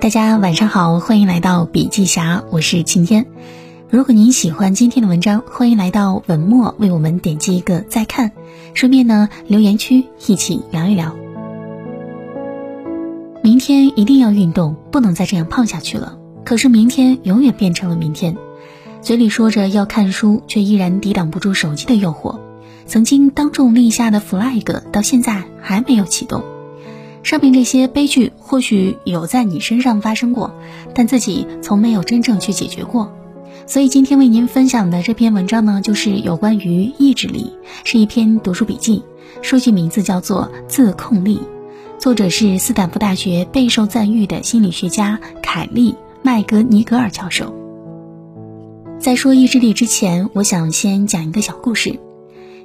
大家晚上好，欢迎来到笔记侠，我是晴天。如果您喜欢今天的文章，欢迎来到文末为我们点击一个再看，顺便呢留言区一起聊一聊。明天一定要运动，不能再这样胖下去了。可是明天永远变成了明天，嘴里说着要看书，却依然抵挡不住手机的诱惑。曾经当众立下的 flag，到现在还没有启动。上面这些悲剧或许有在你身上发生过，但自己从没有真正去解决过。所以今天为您分享的这篇文章呢，就是有关于意志力，是一篇读书笔记，书籍名字叫做《自控力》，作者是斯坦福大学备受赞誉的心理学家凯利·麦格尼格尔教授。在说意志力之前，我想先讲一个小故事。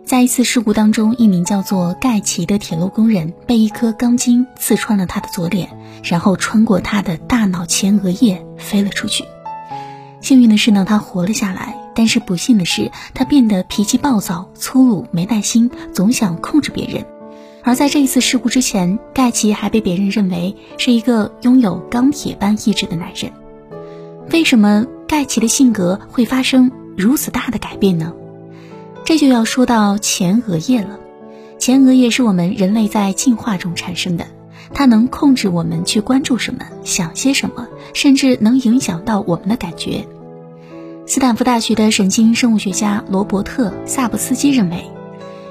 在一次事故当中，一名叫做盖奇的铁路工人被一颗钢筋刺穿了他的左脸，然后穿过他的大脑前额叶飞了出去。幸运的是呢，他活了下来。但是不幸的是，他变得脾气暴躁、粗鲁、没耐心，总想控制别人。而在这一次事故之前，盖奇还被别人认为是一个拥有钢铁般意志的男人。为什么盖奇的性格会发生如此大的改变呢？这就要说到前额叶了。前额叶是我们人类在进化中产生的，它能控制我们去关注什么、想些什么，甚至能影响到我们的感觉。斯坦福大学的神经生物学家罗伯特·萨布斯基认为，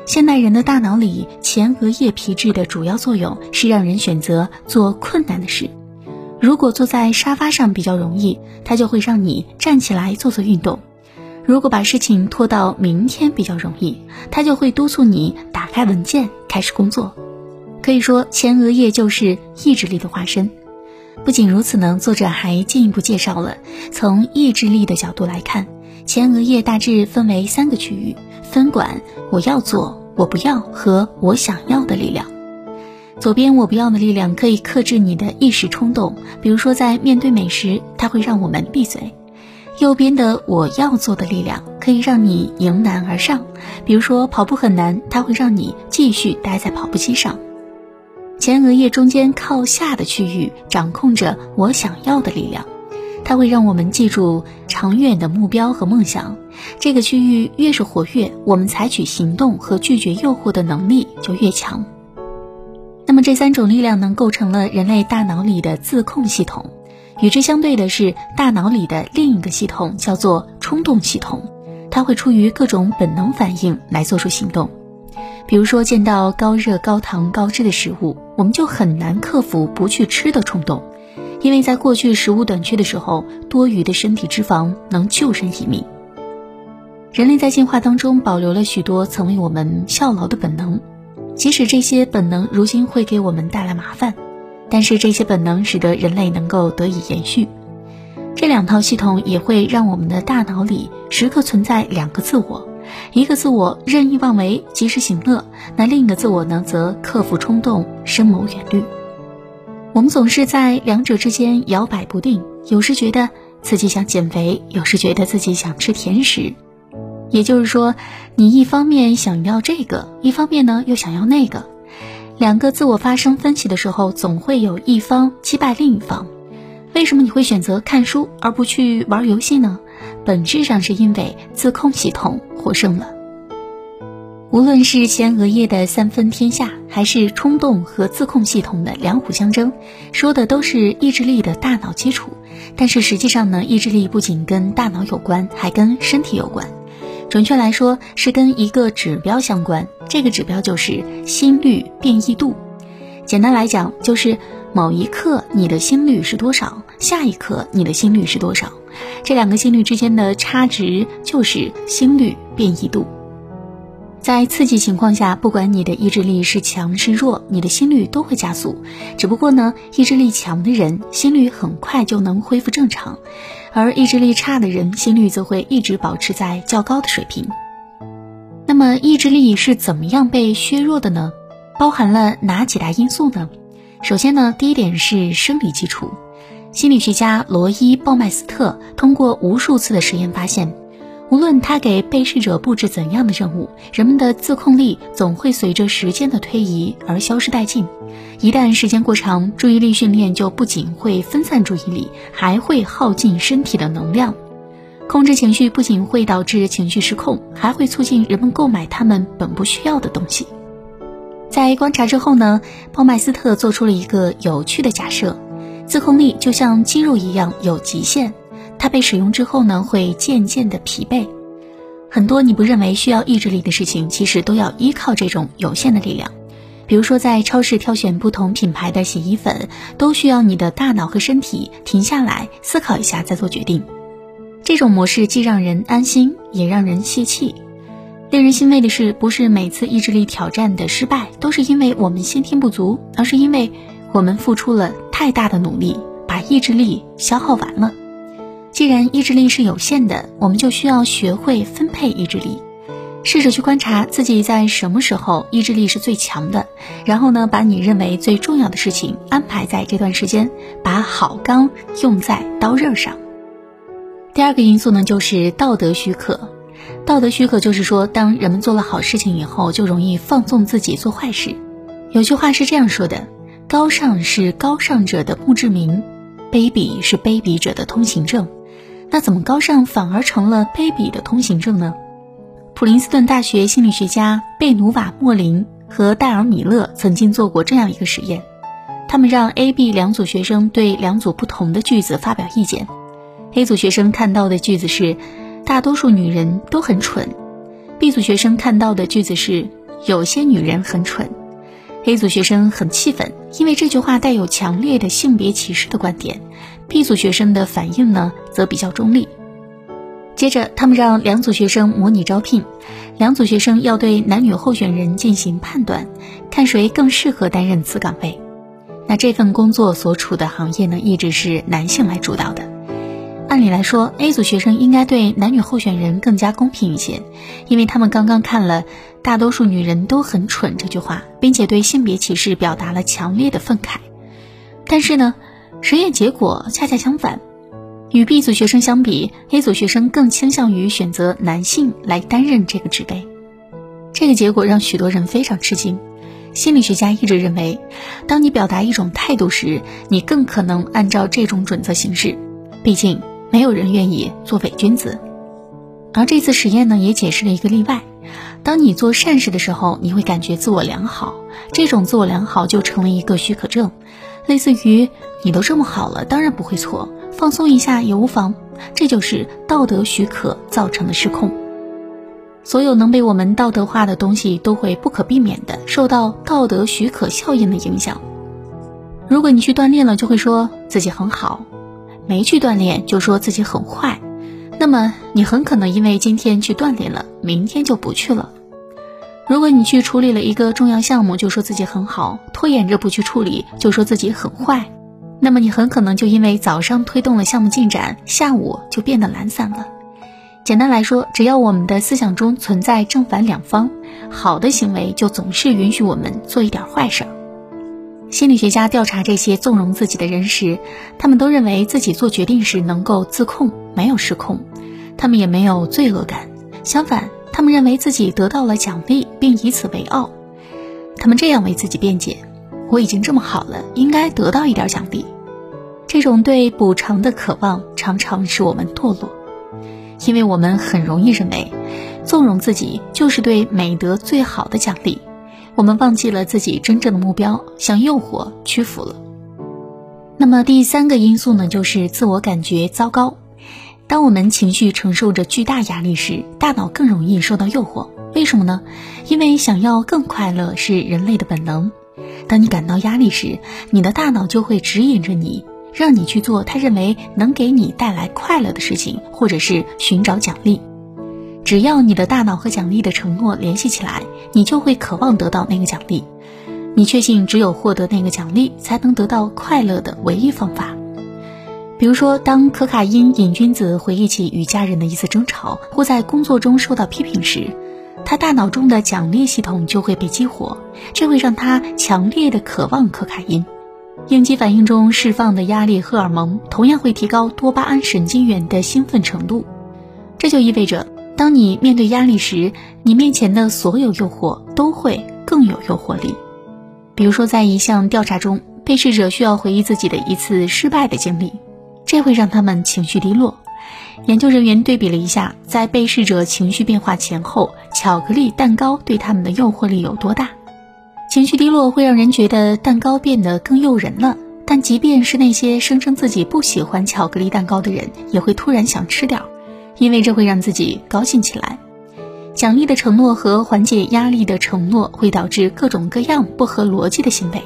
现代人的大脑里前额叶皮质的主要作用是让人选择做困难的事。如果坐在沙发上比较容易，它就会让你站起来做做运动。如果把事情拖到明天比较容易，他就会督促你打开文件开始工作。可以说，前额叶就是意志力的化身。不仅如此呢，作者还进一步介绍了从意志力的角度来看，前额叶大致分为三个区域，分管我要做、我不要和我想要的力量。左边我不要的力量可以克制你的一时冲动，比如说在面对美食，它会让我们闭嘴。右边的我要做的力量可以让你迎难而上，比如说跑步很难，它会让你继续待在跑步机上。前额叶中间靠下的区域掌控着我想要的力量，它会让我们记住长远的目标和梦想。这个区域越是活跃，我们采取行动和拒绝诱惑的能力就越强。那么这三种力量能构成了人类大脑里的自控系统。与之相对的是，大脑里的另一个系统叫做冲动系统，它会出于各种本能反应来做出行动。比如说，见到高热、高糖、高脂的食物，我们就很难克服不去吃的冲动，因为在过去食物短缺的时候，多余的身体脂肪能救人一命。人类在进化当中保留了许多曾为我们效劳的本能，即使这些本能如今会给我们带来麻烦。但是这些本能使得人类能够得以延续，这两套系统也会让我们的大脑里时刻存在两个自我，一个自我任意妄为、及时行乐，那另一个自我呢，则克服冲动、深谋远虑。我们总是在两者之间摇摆不定，有时觉得自己想减肥，有时觉得自己想吃甜食。也就是说，你一方面想要这个，一方面呢又想要那个。两个自我发生分歧的时候，总会有一方击败另一方。为什么你会选择看书而不去玩游戏呢？本质上是因为自控系统获胜了。无论是前额叶的三分天下，还是冲动和自控系统的两虎相争，说的都是意志力的大脑基础。但是实际上呢，意志力不仅跟大脑有关，还跟身体有关。准确来说，是跟一个指标相关。这个指标就是心率变异度。简单来讲，就是某一刻你的心率是多少，下一刻你的心率是多少。这两个心率之间的差值就是心率变异度。在刺激情况下，不管你的意志力是强是弱，你的心率都会加速。只不过呢，意志力强的人心率很快就能恢复正常。而意志力差的人，心率则会一直保持在较高的水平。那么，意志力是怎么样被削弱的呢？包含了哪几大因素呢？首先呢，第一点是生理基础。心理学家罗伊·鲍麦斯特通过无数次的实验发现，无论他给被试者布置怎样的任务，人们的自控力总会随着时间的推移而消失殆尽。一旦时间过长，注意力训练就不仅会分散注意力，还会耗尽身体的能量。控制情绪不仅会导致情绪失控，还会促进人们购买他们本不需要的东西。在观察之后呢，鲍麦斯特做出了一个有趣的假设：自控力就像肌肉一样有极限。它被使用之后呢，会渐渐的疲惫。很多你不认为需要意志力的事情，其实都要依靠这种有限的力量。比如说，在超市挑选不同品牌的洗衣粉，都需要你的大脑和身体停下来思考一下再做决定。这种模式既让人安心，也让人泄气。令人欣慰的是，不是每次意志力挑战的失败都是因为我们先天不足，而是因为我们付出了太大的努力，把意志力消耗完了。既然意志力是有限的，我们就需要学会分配意志力。试着去观察自己在什么时候意志力是最强的，然后呢，把你认为最重要的事情安排在这段时间，把好钢用在刀刃上。第二个因素呢，就是道德许可。道德许可就是说，当人们做了好事情以后，就容易放纵自己做坏事。有句话是这样说的：高尚是高尚者的墓志铭，卑鄙是卑鄙者的通行证。那怎么高尚反而成了卑鄙的通行证呢？普林斯顿大学心理学家贝努瓦莫林和戴尔米勒曾经做过这样一个实验，他们让 A、B 两组学生对两组不同的句子发表意见。A 组学生看到的句子是“大多数女人都很蠢 ”，B 组学生看到的句子是“有些女人很蠢”。A 组学生很气愤，因为这句话带有强烈的性别歧视的观点。B 组学生的反应呢，则比较中立。接着，他们让两组学生模拟招聘，两组学生要对男女候选人进行判断，看谁更适合担任此岗位。那这份工作所处的行业呢，一直是男性来主导的。按理来说，A 组学生应该对男女候选人更加公平一些，因为他们刚刚看了“大多数女人都很蠢”这句话，并且对性别歧视表达了强烈的愤慨。但是呢？实验结果恰恰相反，与 B 组学生相比，A 组学生更倾向于选择男性来担任这个职位。这个结果让许多人非常吃惊。心理学家一直认为，当你表达一种态度时，你更可能按照这种准则行事。毕竟，没有人愿意做伪君子。而这次实验呢，也解释了一个例外：当你做善事的时候，你会感觉自我良好，这种自我良好就成了一个许可证。类似于你都这么好了，当然不会错，放松一下也无妨。这就是道德许可造成的失控。所有能被我们道德化的东西，都会不可避免的受到道德许可效应的影响。如果你去锻炼了，就会说自己很好；没去锻炼，就说自己很坏。那么你很可能因为今天去锻炼了，明天就不去了。如果你去处理了一个重要项目，就说自己很好；拖延着不去处理，就说自己很坏。那么你很可能就因为早上推动了项目进展，下午就变得懒散了。简单来说，只要我们的思想中存在正反两方，好的行为就总是允许我们做一点坏事。心理学家调查这些纵容自己的人时，他们都认为自己做决定时能够自控，没有失控，他们也没有罪恶感。相反。他们认为自己得到了奖励，并以此为傲。他们这样为自己辩解：“我已经这么好了，应该得到一点奖励。”这种对补偿的渴望常常使我们堕落，因为我们很容易认为，纵容自己就是对美德最好的奖励。我们忘记了自己真正的目标，向诱惑屈服了。那么第三个因素呢，就是自我感觉糟糕。当我们情绪承受着巨大压力时，大脑更容易受到诱惑。为什么呢？因为想要更快乐是人类的本能。当你感到压力时，你的大脑就会指引着你，让你去做他认为能给你带来快乐的事情，或者是寻找奖励。只要你的大脑和奖励的承诺联系起来，你就会渴望得到那个奖励。你确信只有获得那个奖励，才能得到快乐的唯一方法。比如说，当可卡因瘾君子回忆起与家人的一次争吵，或在工作中受到批评时，他大脑中的奖励系统就会被激活，这会让他强烈的渴望可卡因。应激反应中释放的压力荷尔蒙同样会提高多巴胺神经元的兴奋程度，这就意味着当你面对压力时，你面前的所有诱惑都会更有诱惑力。比如说，在一项调查中，被试者需要回忆自己的一次失败的经历，这会让他们情绪低落。研究人员对比了一下，在被试者情绪变化前后，巧克力蛋糕对他们的诱惑力有多大。情绪低落会让人觉得蛋糕变得更诱人了，但即便是那些声称自己不喜欢巧克力蛋糕的人，也会突然想吃点。因为这会让自己高兴起来，奖励的承诺和缓解压力的承诺会导致各种各样不合逻辑的行为。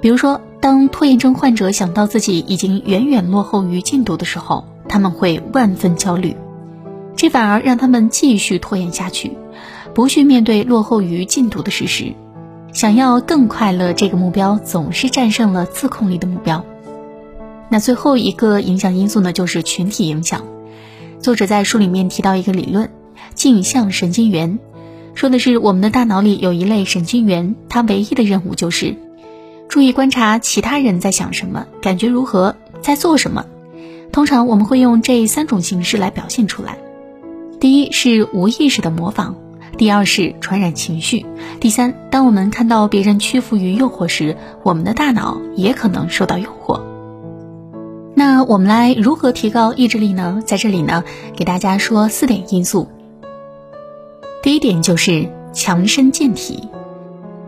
比如说，当拖延症患者想到自己已经远远落后于进度的时候，他们会万分焦虑，这反而让他们继续拖延下去，不去面对落后于进度的事实。想要更快乐，这个目标总是战胜了自控力的目标。那最后一个影响因素呢，就是群体影响。作者在书里面提到一个理论，镜像神经元，说的是我们的大脑里有一类神经元，它唯一的任务就是注意观察其他人在想什么，感觉如何，在做什么。通常我们会用这三种形式来表现出来：第一是无意识的模仿，第二是传染情绪，第三，当我们看到别人屈服于诱惑时，我们的大脑也可能受到诱惑。那我们来如何提高意志力呢？在这里呢，给大家说四点因素。第一点就是强身健体。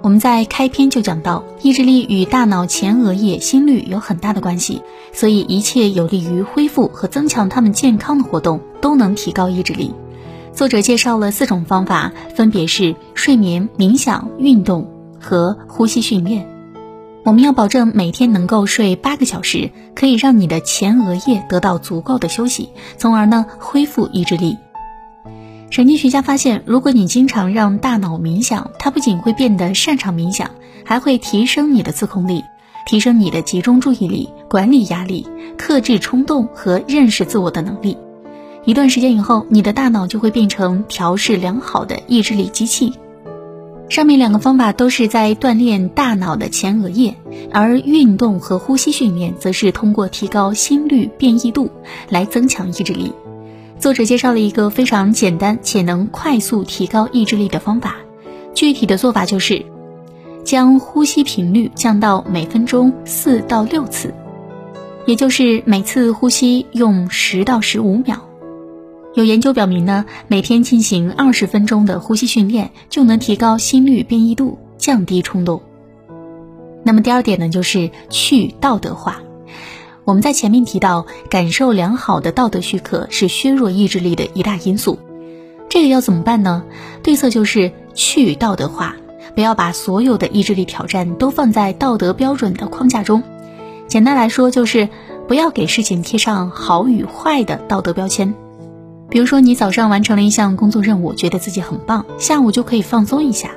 我们在开篇就讲到，意志力与大脑前额叶心率有很大的关系，所以一切有利于恢复和增强他们健康的活动都能提高意志力。作者介绍了四种方法，分别是睡眠、冥想、运动和呼吸训练。我们要保证每天能够睡八个小时，可以让你的前额叶得到足够的休息，从而呢恢复意志力。神经学家发现，如果你经常让大脑冥想，它不仅会变得擅长冥想，还会提升你的自控力，提升你的集中注意力、管理压力、克制冲动和认识自我的能力。一段时间以后，你的大脑就会变成调试良好的意志力机器。上面两个方法都是在锻炼大脑的前额叶，而运动和呼吸训练则是通过提高心率变异度来增强意志力。作者介绍了一个非常简单且能快速提高意志力的方法，具体的做法就是将呼吸频率降到每分钟四到六次，也就是每次呼吸用十到十五秒。有研究表明呢，每天进行二十分钟的呼吸训练，就能提高心率变异度，降低冲动。那么第二点呢，就是去道德化。我们在前面提到，感受良好的道德许可是削弱意志力的一大因素。这个要怎么办呢？对策就是去道德化，不要把所有的意志力挑战都放在道德标准的框架中。简单来说，就是不要给事情贴上好与坏的道德标签。比如说，你早上完成了一项工作任务，觉得自己很棒，下午就可以放松一下。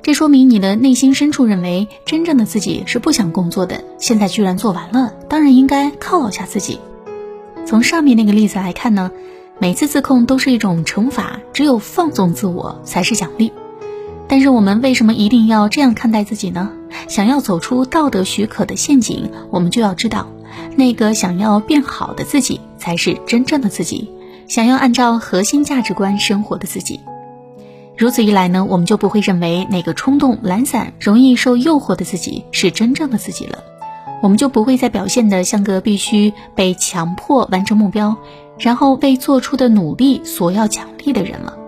这说明你的内心深处认为，真正的自己是不想工作的，现在居然做完了，当然应该犒劳下自己。从上面那个例子来看呢，每次自控都是一种惩罚，只有放纵自我才是奖励。但是我们为什么一定要这样看待自己呢？想要走出道德许可的陷阱，我们就要知道，那个想要变好的自己才是真正的自己。想要按照核心价值观生活的自己，如此一来呢，我们就不会认为那个冲动、懒散、容易受诱惑的自己是真正的自己了，我们就不会再表现的像个必须被强迫完成目标，然后被做出的努力索要奖励的人了。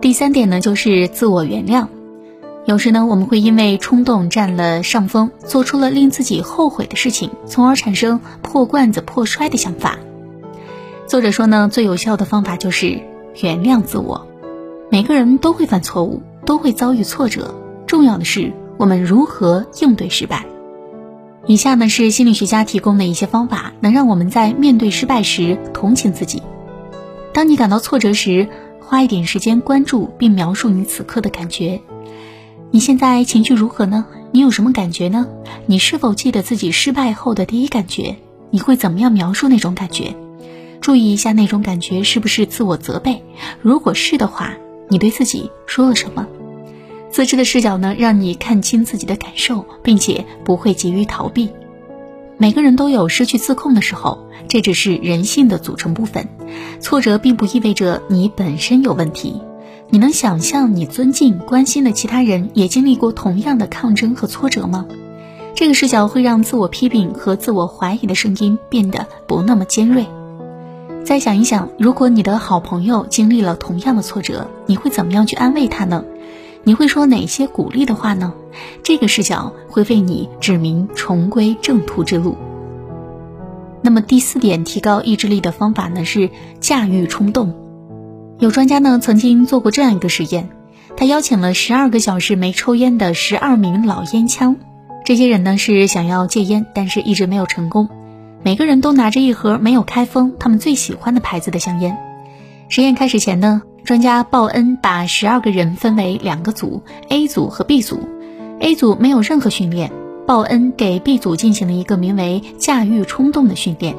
第三点呢，就是自我原谅。有时呢，我们会因为冲动占了上风，做出了令自己后悔的事情，从而产生破罐子破摔的想法。作者说呢，最有效的方法就是原谅自我。每个人都会犯错误，都会遭遇挫折，重要的是我们如何应对失败。以下呢是心理学家提供的一些方法，能让我们在面对失败时同情自己。当你感到挫折时，花一点时间关注并描述你此刻的感觉。你现在情绪如何呢？你有什么感觉呢？你是否记得自己失败后的第一感觉？你会怎么样描述那种感觉？注意一下那种感觉是不是自我责备？如果是的话，你对自己说了什么？自知的视角呢，让你看清自己的感受，并且不会急于逃避。每个人都有失去自控的时候，这只是人性的组成部分。挫折并不意味着你本身有问题。你能想象你尊敬、关心的其他人也经历过同样的抗争和挫折吗？这个视角会让自我批评和自我怀疑的声音变得不那么尖锐。再想一想，如果你的好朋友经历了同样的挫折，你会怎么样去安慰他呢？你会说哪些鼓励的话呢？这个视角会为你指明重归正途之路。那么第四点提高意志力的方法呢是驾驭冲动。有专家呢曾经做过这样一个实验，他邀请了十二个小时没抽烟的十二名老烟枪，这些人呢是想要戒烟，但是一直没有成功。每个人都拿着一盒没有开封、他们最喜欢的牌子的香烟。实验开始前呢。专家鲍恩把十二个人分为两个组，A 组和 B 组。A 组没有任何训练，鲍恩给 B 组进行了一个名为“驾驭冲动”的训练。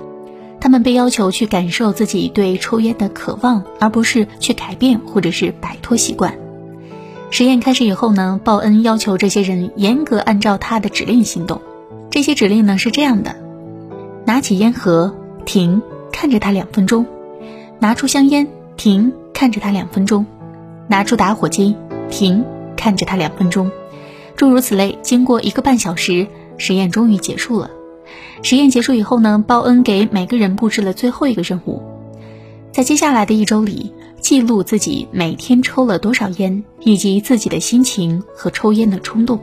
他们被要求去感受自己对抽烟的渴望，而不是去改变或者是摆脱习惯。实验开始以后呢，鲍恩要求这些人严格按照他的指令行动。这些指令呢是这样的：拿起烟盒，停，看着它两分钟；拿出香烟，停。看着他两分钟，拿出打火机，停，看着他两分钟，诸如此类。经过一个半小时，实验终于结束了。实验结束以后呢，鲍恩给每个人布置了最后一个任务，在接下来的一周里，记录自己每天抽了多少烟，以及自己的心情和抽烟的冲动。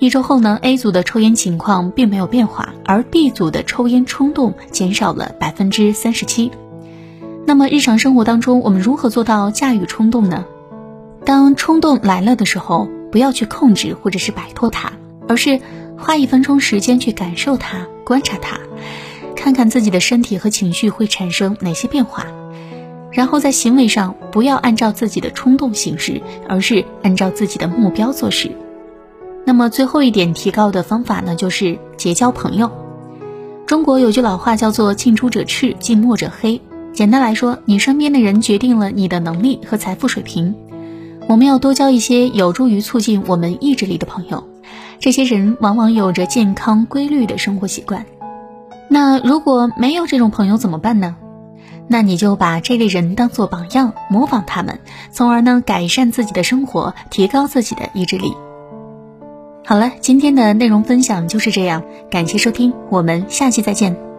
一周后呢，A 组的抽烟情况并没有变化，而 B 组的抽烟冲动减少了百分之三十七。那么日常生活当中，我们如何做到驾驭冲动呢？当冲动来了的时候，不要去控制或者是摆脱它，而是花一分钟时间去感受它、观察它，看看自己的身体和情绪会产生哪些变化，然后在行为上不要按照自己的冲动行事，而是按照自己的目标做事。那么最后一点提高的方法呢，就是结交朋友。中国有句老话叫做“近朱者赤，近墨者黑”。简单来说，你身边的人决定了你的能力和财富水平。我们要多交一些有助于促进我们意志力的朋友，这些人往往有着健康规律的生活习惯。那如果没有这种朋友怎么办呢？那你就把这类人当做榜样，模仿他们，从而呢改善自己的生活，提高自己的意志力。好了，今天的内容分享就是这样，感谢收听，我们下期再见。